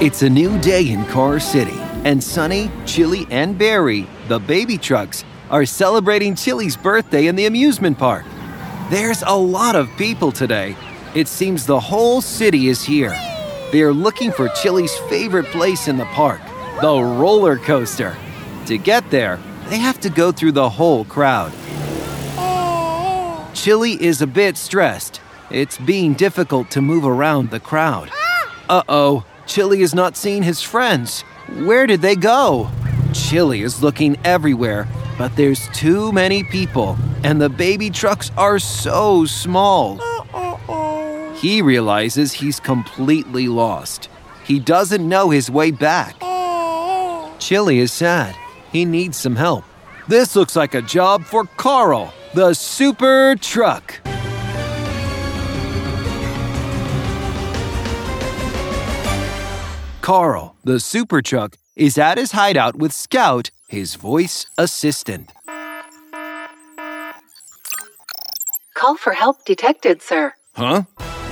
It's a new day in Car City, and Sunny, Chili, and Barry, the baby trucks, are celebrating Chili's birthday in the amusement park. There's a lot of people today. It seems the whole city is here. They are looking for Chili's favorite place in the park, the roller coaster. To get there, they have to go through the whole crowd. Chili is a bit stressed. It's being difficult to move around the crowd. Uh oh, Chili is not seeing his friends. Where did they go? Chili is looking everywhere, but there's too many people, and the baby trucks are so small. He realizes he's completely lost. He doesn't know his way back. Chili is sad. He needs some help. This looks like a job for Carl, the super truck. Carl, the super truck, is at his hideout with Scout, his voice assistant. Call for help detected, sir. Huh?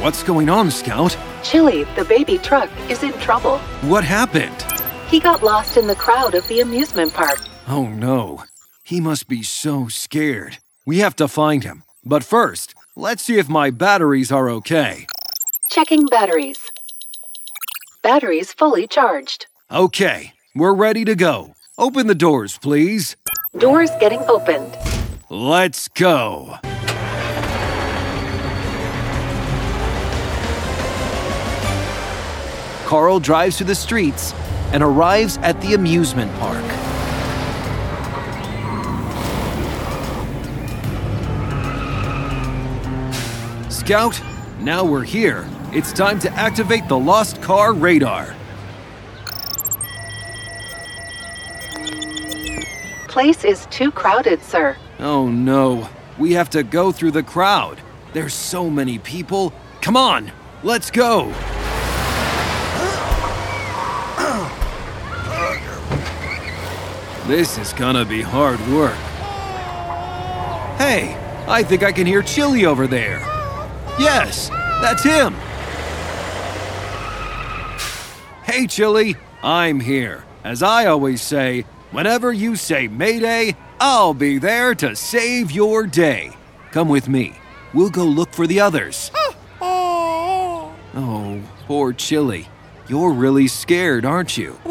What's going on, Scout? Chili, the baby truck, is in trouble. What happened? He got lost in the crowd of the amusement park. Oh no. He must be so scared. We have to find him. But first, let's see if my batteries are okay. Checking batteries. Batteries fully charged. Okay, we're ready to go. Open the doors, please. Doors getting opened. Let's go. Carl drives through the streets and arrives at the amusement park. Scout, now we're here. It's time to activate the lost car radar. Place is too crowded, sir. Oh no, we have to go through the crowd. There's so many people. Come on, let's go. This is gonna be hard work. Hey, I think I can hear Chili over there. Yes, that's him. Hey, Chili, I'm here. As I always say, whenever you say Mayday, I'll be there to save your day. Come with me. We'll go look for the others. Oh, poor Chili. You're really scared, aren't you?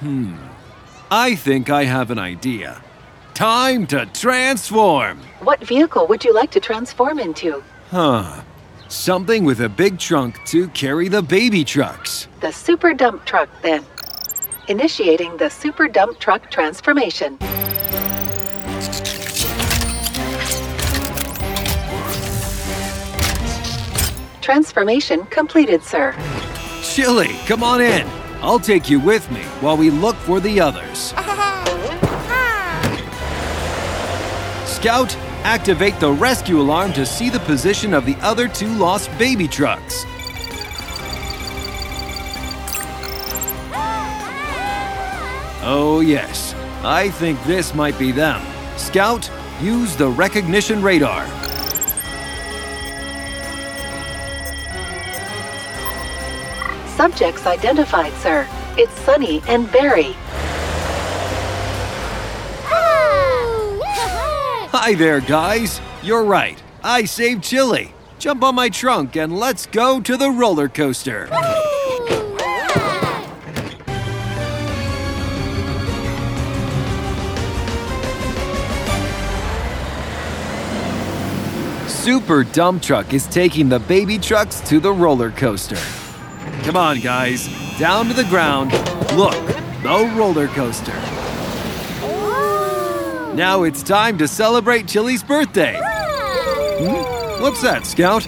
Hmm. I think I have an idea. Time to transform! What vehicle would you like to transform into? Huh. Something with a big trunk to carry the baby trucks. The super dump truck, then. Initiating the super dump truck transformation. Transformation completed, sir. Chili, come on in. I'll take you with me while we look for the others. Scout, activate the rescue alarm to see the position of the other two lost baby trucks. Oh, yes. I think this might be them. Scout, use the recognition radar. Subjects identified, sir. It's Sunny and Barry. Hi there, guys. You're right. I saved Chili. Jump on my trunk and let's go to the roller coaster. Super Dump Truck is taking the baby trucks to the roller coaster. Come on, guys. Down to the ground. Look, the roller coaster. Now it's time to celebrate Chili's birthday. Hmm? What's that, Scout?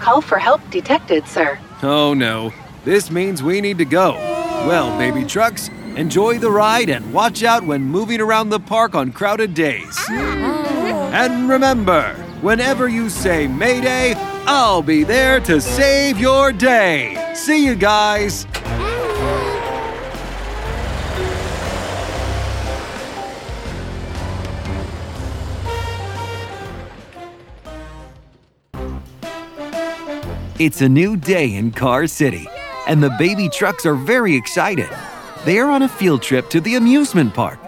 Call for help detected, sir. Oh no, this means we need to go. Well, baby trucks, enjoy the ride and watch out when moving around the park on crowded days. And remember, whenever you say Mayday, I'll be there to save your day. See you guys. It's a new day in Car City, and the baby trucks are very excited. They are on a field trip to the amusement park.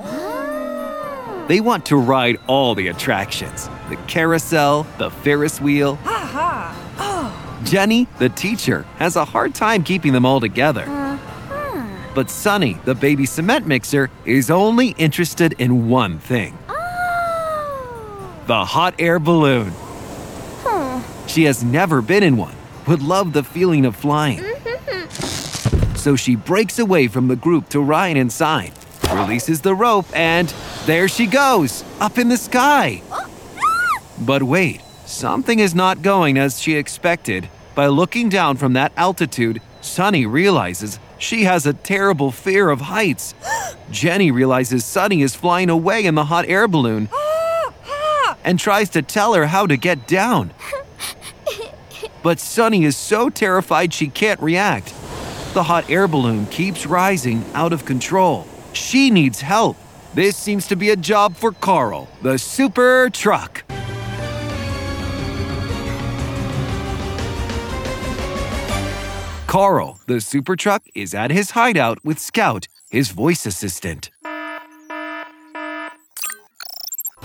They want to ride all the attractions the carousel, the Ferris wheel. Oh. Jenny, the teacher, has a hard time keeping them all together. Uh-huh. But Sunny, the baby cement mixer, is only interested in one thing oh. the hot air balloon. She has never been in one, would love the feeling of flying. Mm-hmm. So she breaks away from the group to ride inside, releases the rope, and there she goes, up in the sky. But wait, something is not going as she expected. By looking down from that altitude, Sunny realizes she has a terrible fear of heights. Jenny realizes Sunny is flying away in the hot air balloon and tries to tell her how to get down. But Sunny is so terrified she can't react. The hot air balloon keeps rising out of control. She needs help. This seems to be a job for Carl, the super truck. Carl, the super truck, is at his hideout with Scout, his voice assistant.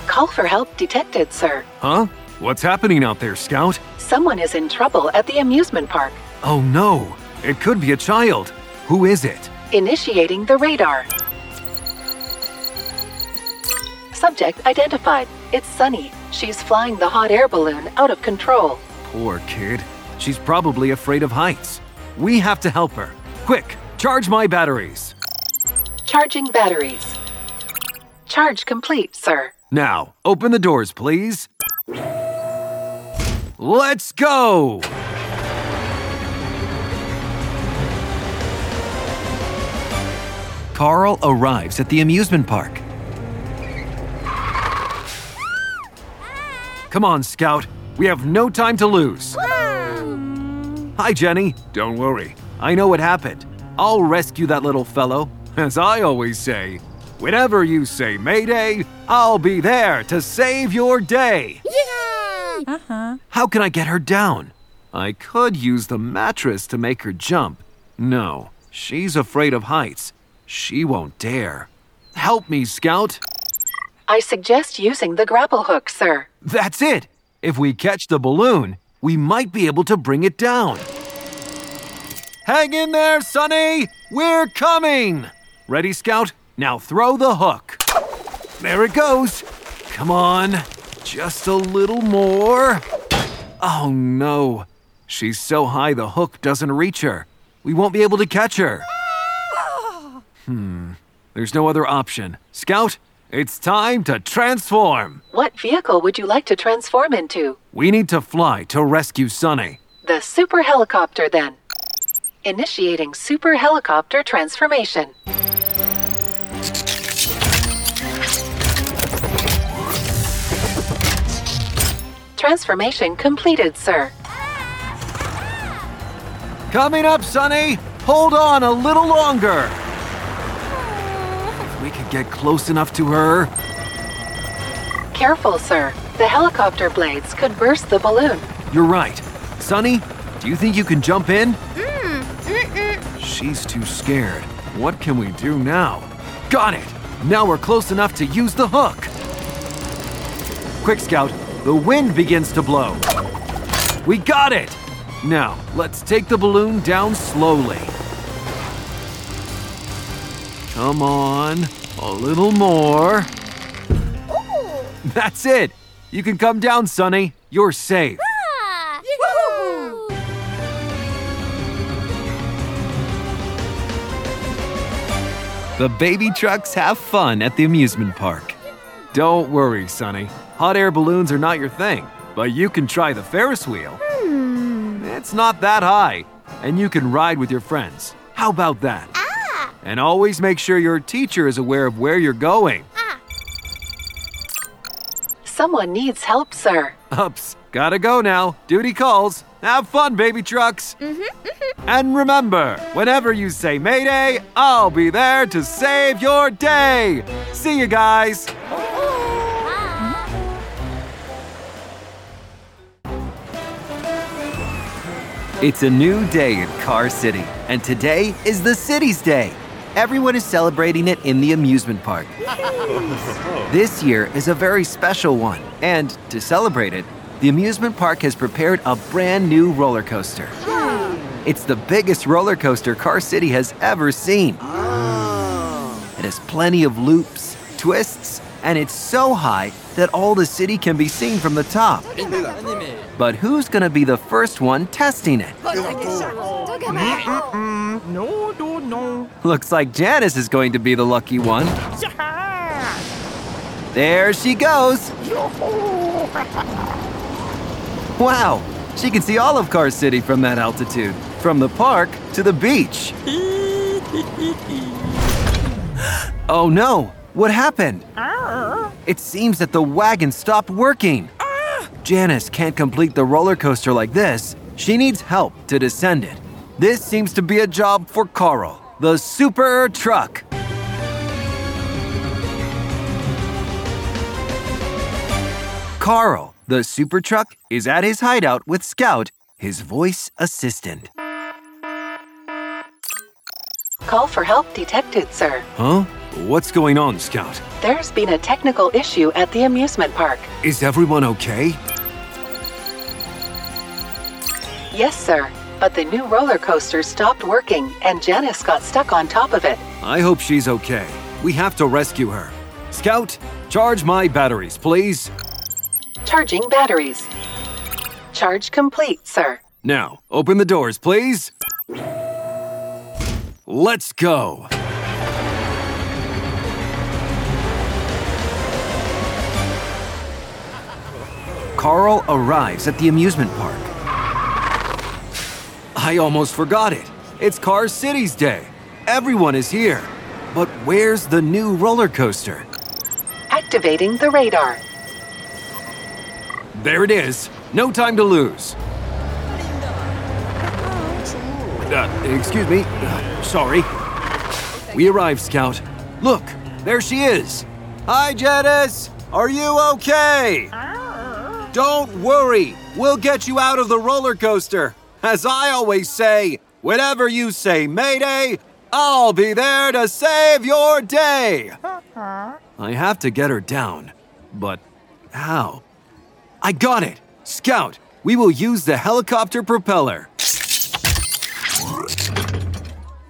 Call for help detected, sir. Huh? What's happening out there, Scout? Someone is in trouble at the amusement park. Oh no, it could be a child. Who is it? Initiating the radar. Subject identified. It's Sunny. She's flying the hot air balloon out of control. Poor kid. She's probably afraid of heights. We have to help her. Quick, charge my batteries. Charging batteries. Charge complete, sir. Now, open the doors, please. Let's go! Carl arrives at the amusement park. Come on, Scout. We have no time to lose. Hi, Jenny. Don't worry. I know what happened. I'll rescue that little fellow. As I always say, whenever you say Mayday, I'll be there to save your day. Uh-huh. How can I get her down? I could use the mattress to make her jump. No, she's afraid of heights. She won't dare. Help me, Scout. I suggest using the grapple hook, sir. That's it. If we catch the balloon, we might be able to bring it down. Hang in there, Sunny! We're coming! Ready, Scout? Now throw the hook. There it goes. Come on. Just a little more. Oh no. She's so high the hook doesn't reach her. We won't be able to catch her. Hmm. There's no other option. Scout, it's time to transform. What vehicle would you like to transform into? We need to fly to rescue Sunny. The super helicopter, then. Initiating super helicopter transformation. Transformation completed, sir. Coming up, Sunny! Hold on a little longer! If we could get close enough to her. Careful, sir. The helicopter blades could burst the balloon. You're right. Sunny, do you think you can jump in? Mm, She's too scared. What can we do now? Got it! Now we're close enough to use the hook. Quick, Scout, the wind begins to blow. We got it! Now, let's take the balloon down slowly. Come on, a little more. That's it! You can come down, Sunny. You're safe. The baby trucks have fun at the amusement park. Don't worry, Sunny. Hot air balloons are not your thing, but you can try the Ferris wheel. Hmm. It's not that high, and you can ride with your friends. How about that? Ah. And always make sure your teacher is aware of where you're going. Ah. Someone needs help, sir. Ups, gotta go now. Duty calls. Have fun, baby trucks. Mm-hmm, mm-hmm. And remember, whenever you say Mayday, I'll be there to save your day. See you guys. It's a new day in Car City, and today is the city's day. Everyone is celebrating it in the amusement park. this year is a very special one, and to celebrate it, the amusement park has prepared a brand new roller coaster. It's the biggest roller coaster Car City has ever seen. Oh. It has plenty of loops, twists, and it's so high that all the city can be seen from the top. But who's gonna be the first one testing it? No, no, no. Looks like Janice is going to be the lucky one. There she goes! Wow, she can see all of Car City from that altitude, from the park to the beach. Oh no, what happened? It seems that the wagon stopped working. Janice can't complete the roller coaster like this. She needs help to descend it. This seems to be a job for Carl, the super truck. Carl, the super truck, is at his hideout with Scout, his voice assistant. Call for help detected, sir. Huh? What's going on, Scout? There's been a technical issue at the amusement park. Is everyone okay? Yes, sir. But the new roller coaster stopped working and Janice got stuck on top of it. I hope she's okay. We have to rescue her. Scout, charge my batteries, please. Charging batteries. Charge complete, sir. Now, open the doors, please. Let's go. Carl arrives at the amusement park. I almost forgot it. It's Car City's day. Everyone is here. But where's the new roller coaster? Activating the radar. There it is. No time to lose. Uh, excuse me. Uh, sorry. We arrived, Scout. Look, there she is. Hi, Janice. Are you okay? Don't worry. We'll get you out of the roller coaster. As I always say, whenever you say Mayday, I'll be there to save your day. Uh-huh. I have to get her down. But how? I got it! Scout, we will use the helicopter propeller.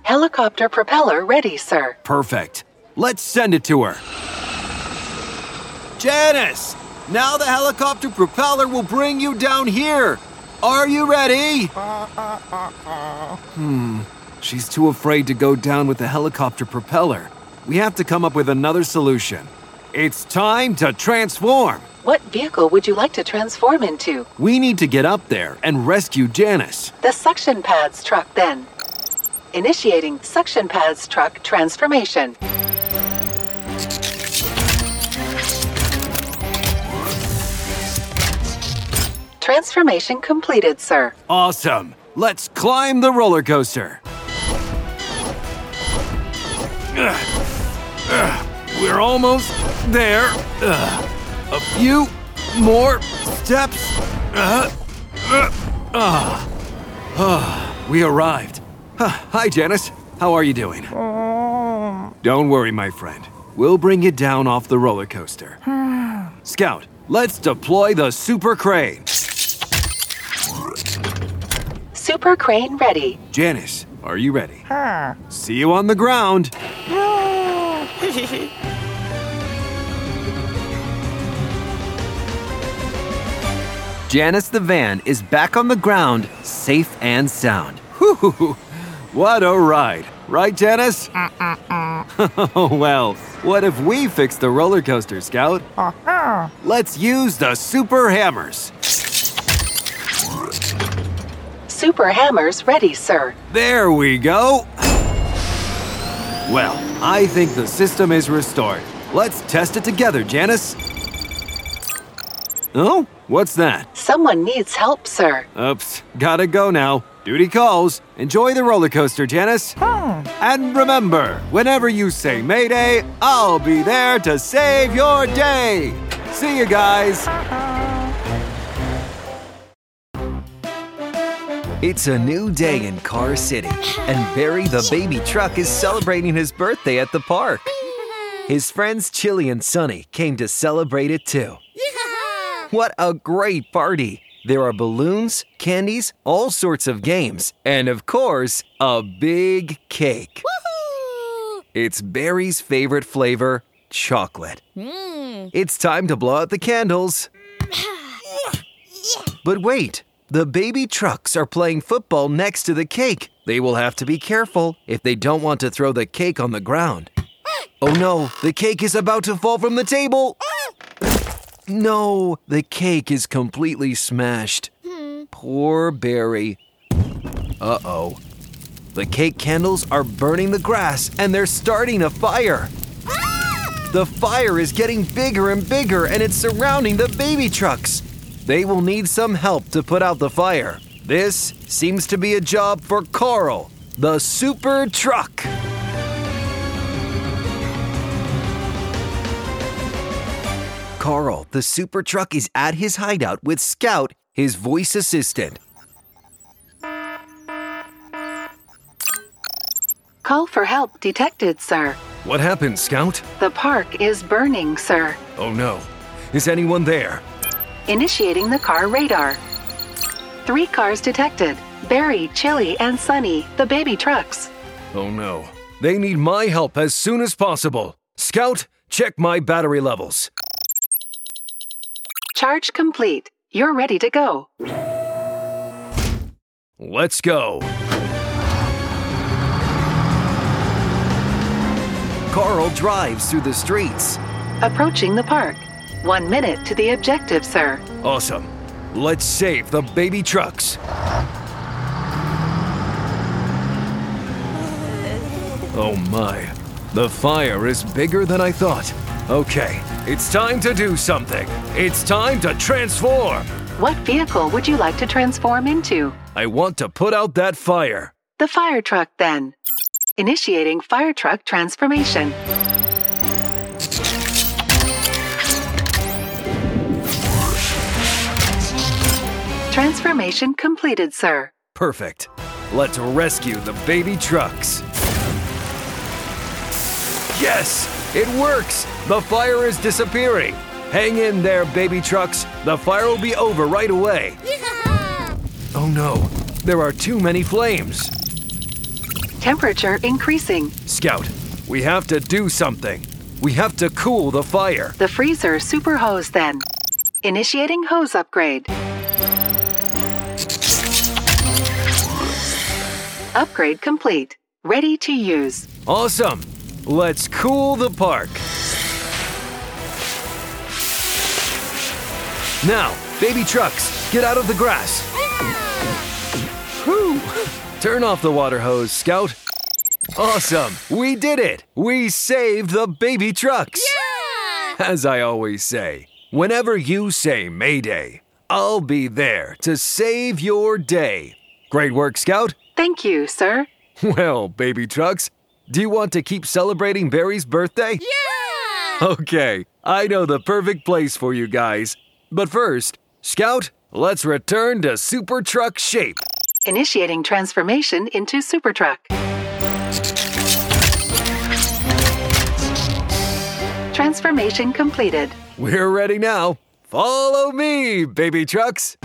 Helicopter propeller ready, sir. Perfect. Let's send it to her. Janice! Now the helicopter propeller will bring you down here. Are you ready? Hmm. She's too afraid to go down with the helicopter propeller. We have to come up with another solution. It's time to transform. What vehicle would you like to transform into? We need to get up there and rescue Janice. The suction pads truck, then. Initiating suction pads truck transformation. Transformation completed, sir. Awesome. Let's climb the roller coaster. We're almost there. A few more steps. We arrived. Hi, Janice. How are you doing? Don't worry, my friend. We'll bring you down off the roller coaster. Scout, let's deploy the super crane. Super crane ready. Janice, are you ready? Huh. See you on the ground. Janice the van is back on the ground, safe and sound. Whew, what a ride. Right, Janice? oh, well, what if we fix the roller coaster, Scout? Uh-huh. Let's use the super hammers. Super hammers ready, sir. There we go. Well, I think the system is restored. Let's test it together, Janice. Oh, what's that? Someone needs help, sir. Oops, gotta go now. Duty calls. Enjoy the roller coaster, Janice. Hmm. And remember, whenever you say Mayday, I'll be there to save your day. See you guys. Uh-huh. It's a new day in Car City, and Barry the baby truck is celebrating his birthday at the park. His friends Chili and Sunny came to celebrate it too. What a great party! There are balloons, candies, all sorts of games, and of course, a big cake. It's Barry's favorite flavor, chocolate. Mm. It's time to blow out the candles. But wait, the baby trucks are playing football next to the cake. They will have to be careful if they don't want to throw the cake on the ground. Oh no, the cake is about to fall from the table. No, the cake is completely smashed. Poor Barry. Uh oh. The cake candles are burning the grass and they're starting a fire. The fire is getting bigger and bigger and it's surrounding the baby trucks. They will need some help to put out the fire. This seems to be a job for Carl, the super truck. Carl, the super truck, is at his hideout with Scout, his voice assistant. Call for help detected, sir. What happened, Scout? The park is burning, sir. Oh no. Is anyone there? Initiating the car radar. Three cars detected Barry, Chili, and Sunny, the baby trucks. Oh no. They need my help as soon as possible. Scout, check my battery levels. Charge complete. You're ready to go. Let's go. Carl drives through the streets. Approaching the park. One minute to the objective, sir. Awesome. Let's save the baby trucks. Oh my. The fire is bigger than I thought. Okay, it's time to do something. It's time to transform. What vehicle would you like to transform into? I want to put out that fire. The fire truck, then. Initiating fire truck transformation. Transformation completed, sir. Perfect. Let's rescue the baby trucks. Yes, it works. The fire is disappearing. Hang in there, baby trucks. The fire will be over right away. Oh no, there are too many flames. Temperature increasing. Scout, we have to do something. We have to cool the fire. The freezer super hose, then. Initiating hose upgrade. Upgrade complete. Ready to use. Awesome. Let's cool the park. Now, baby trucks, get out of the grass. Whew. Turn off the water hose, Scout. Awesome. We did it. We saved the baby trucks. Yeah! As I always say, whenever you say Mayday, I'll be there to save your day. Great work, Scout. Thank you, sir. Well, baby trucks, do you want to keep celebrating Barry's birthday? Yeah! Okay, I know the perfect place for you guys. But first, Scout, let's return to super truck shape. Initiating transformation into super truck. Transformation completed. We're ready now. Follow me, baby trucks.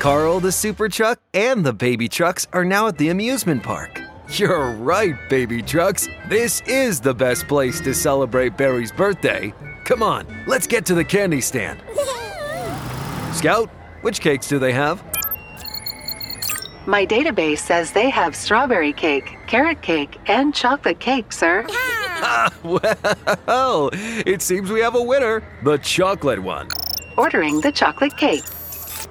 Carl the super truck and the baby trucks are now at the amusement park. You're right, baby trucks. This is the best place to celebrate Barry's birthday. Come on, let's get to the candy stand. Scout, which cakes do they have? My database says they have strawberry cake, carrot cake, and chocolate cake, sir. well, it seems we have a winner the chocolate one. Ordering the chocolate cake.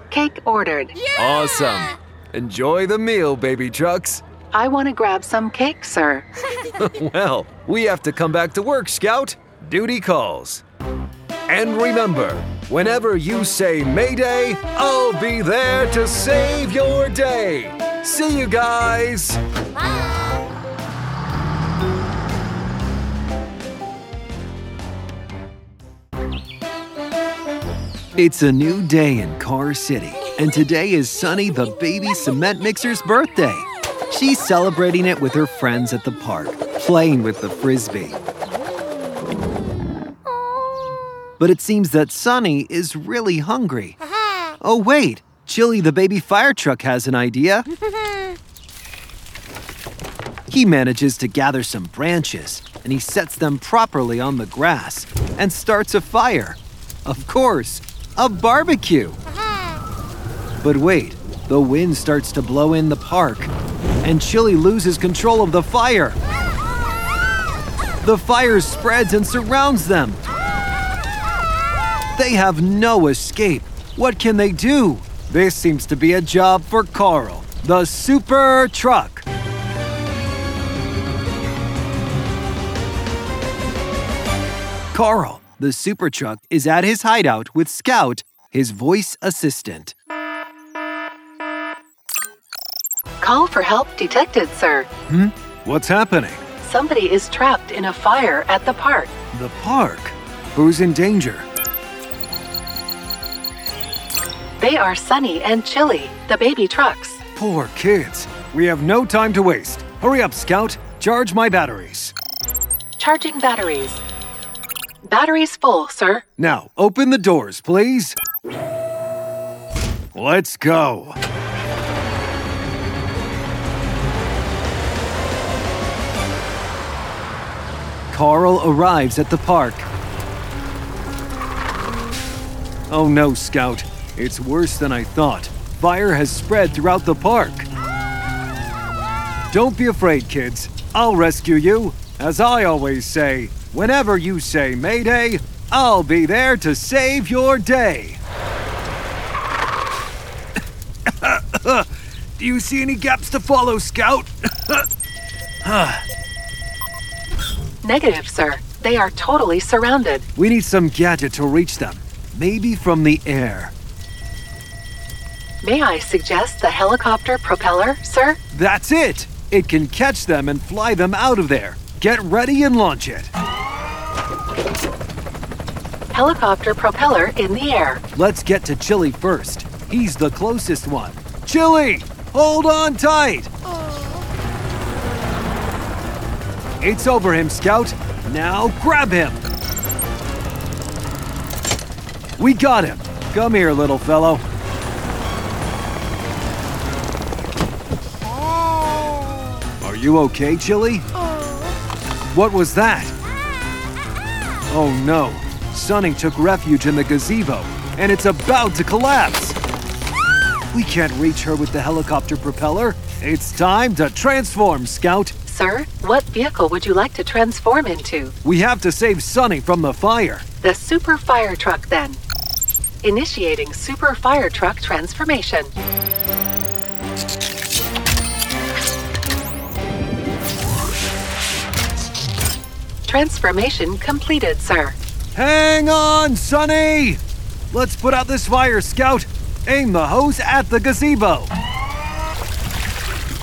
Cake ordered. Awesome. Enjoy the meal, baby trucks. I want to grab some cake, sir. Well, we have to come back to work, Scout. Duty calls. And remember, whenever you say Mayday, I'll be there to save your day. See you guys. It's a new day in Car City, and today is Sunny the baby cement mixer's birthday. She's celebrating it with her friends at the park, playing with the frisbee. But it seems that Sunny is really hungry. Oh, wait, Chili the baby fire truck has an idea. He manages to gather some branches and he sets them properly on the grass and starts a fire. Of course, a barbecue. Uh-huh. But wait, the wind starts to blow in the park and Chili loses control of the fire. The fire spreads and surrounds them. They have no escape. What can they do? This seems to be a job for Carl, the super truck. Carl, the super truck, is at his hideout with Scout, his voice assistant. Call for help detected, sir. Hmm? What's happening? Somebody is trapped in a fire at the park. The park. Who's in danger? They are Sunny and Chili, the baby trucks. Poor kids. We have no time to waste. Hurry up, Scout. Charge my batteries. Charging batteries. Batteries full, sir. Now, open the doors, please. Let's go. Carl arrives at the park. Oh no, Scout. It's worse than I thought. Fire has spread throughout the park. Don't be afraid, kids. I'll rescue you. As I always say, whenever you say Mayday, I'll be there to save your day. Do you see any gaps to follow, Scout? Negative, sir. They are totally surrounded. we need some gadget to reach them. Maybe from the air. May I suggest the helicopter propeller, sir? That's it! It can catch them and fly them out of there. Get ready and launch it. Helicopter propeller in the air. Let's get to Chili first. He's the closest one. Chili, hold on tight. It's over him, Scout. Now grab him. We got him. Come here, little fellow. Are you okay, Chili? What was that? Oh no. Sunny took refuge in the gazebo, and it's about to collapse. We can't reach her with the helicopter propeller. It's time to transform, Scout. Sir, what vehicle would you like to transform into? We have to save Sunny from the fire. The super fire truck, then. Initiating super fire truck transformation. Transformation completed, sir. Hang on, Sunny! Let's put out this fire, Scout. Aim the hose at the gazebo.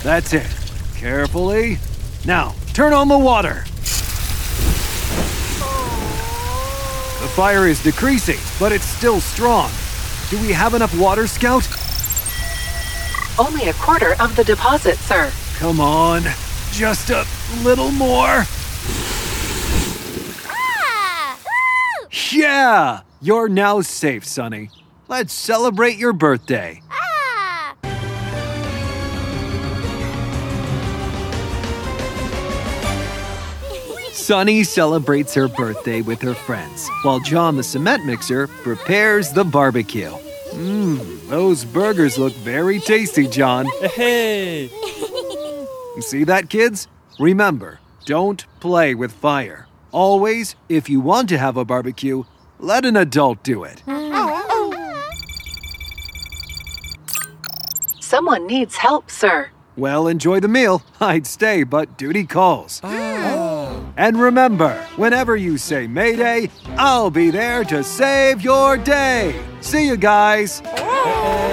That's it. Carefully. Now, turn on the water. The fire is decreasing, but it's still strong. Do we have enough water, Scout? Only a quarter of the deposit, sir. Come on. Just a little more. Yeah! You're now safe, Sunny. Let's celebrate your birthday. Ah! Sunny celebrates her birthday with her friends, while John the cement mixer prepares the barbecue. Mmm, those burgers look very tasty, John. Hey! See that, kids? Remember, don't play with fire. Always, if you want to have a barbecue, let an adult do it. Someone needs help, sir. Well, enjoy the meal. I'd stay, but duty calls. Oh. And remember, whenever you say Mayday, I'll be there to save your day. See you guys. Oh.